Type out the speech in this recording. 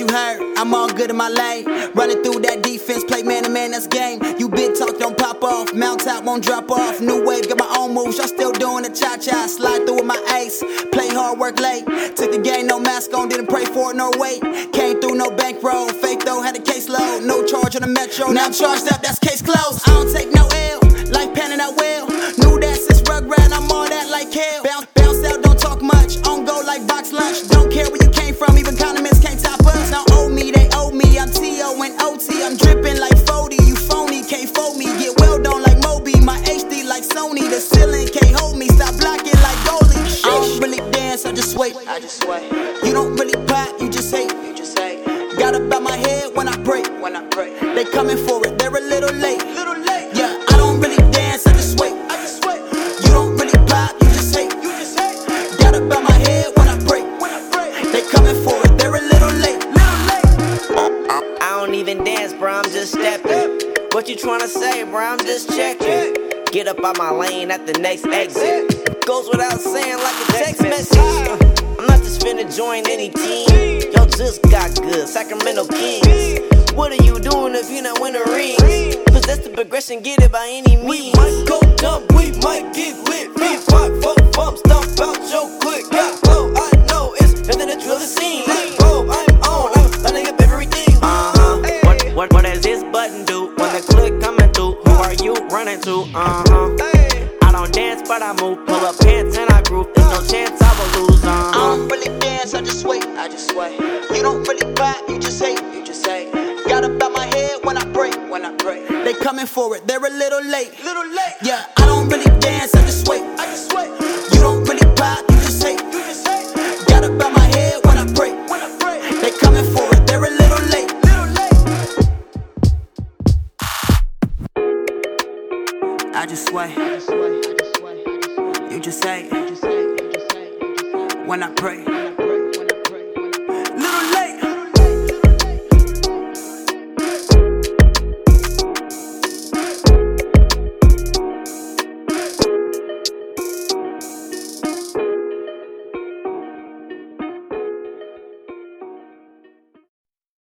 you heard. I'm all good in my lane. Running through that defense, play man to man, that's game. You big talk, don't pop off. Mount top won't drop off. New wave, got my own moves. Y'all still doing the cha cha. Slide through with my ace. Play hard, work late. Took the game, no mask on, didn't pray for it, no wait. Came through, no bankroll. Fake though, had a case caseload. No charge on the metro. Now I'm charged up, that's case closed. I don't take no L. Life panning out well. Knew The ceiling can't hold me. Stop blocking like goalie. I don't really dance, I just wait. I just wait. You don't really pop, you just hate. You just say Got about my head when I pray. when I pray. They coming for it, they're a little late. Little late. Yeah, I don't really dance, I just wait. I just wait. You don't really pop, you just hate. You just hate Got about my head when I break. when I pray. They coming for it, they're a little late. Little late. I don't even dance, bro, I'm just stepping. What you trying to say, bro? I'm just checking. Get up out my lane at the next exit. Goes without saying, like a text message. I'm not just finna join any team. Yo, just got good, Sacramento Kings. What are you doing if you not win a ring? Possess the progression, get it by any means. We might go dumb, we might get lit. Me, five, four, bump, stomp out your click. Got flow, I know it's nothing to drill the scene. Like, bro, I'm on, I'm lighting up everything. Uh huh. What, what, what does this button do when the click coming through? Who are Uh huh. I don't dance, but I move. Pull up pants and I groove. There's no chance I will lose. Uh I don't really dance, I just wait. I just wait. You don't really pop, you just hate. You just say Got about my head when I break. when I pray. They coming for it, they're a little late. Little late. Yeah, just sway. You just say when I pray.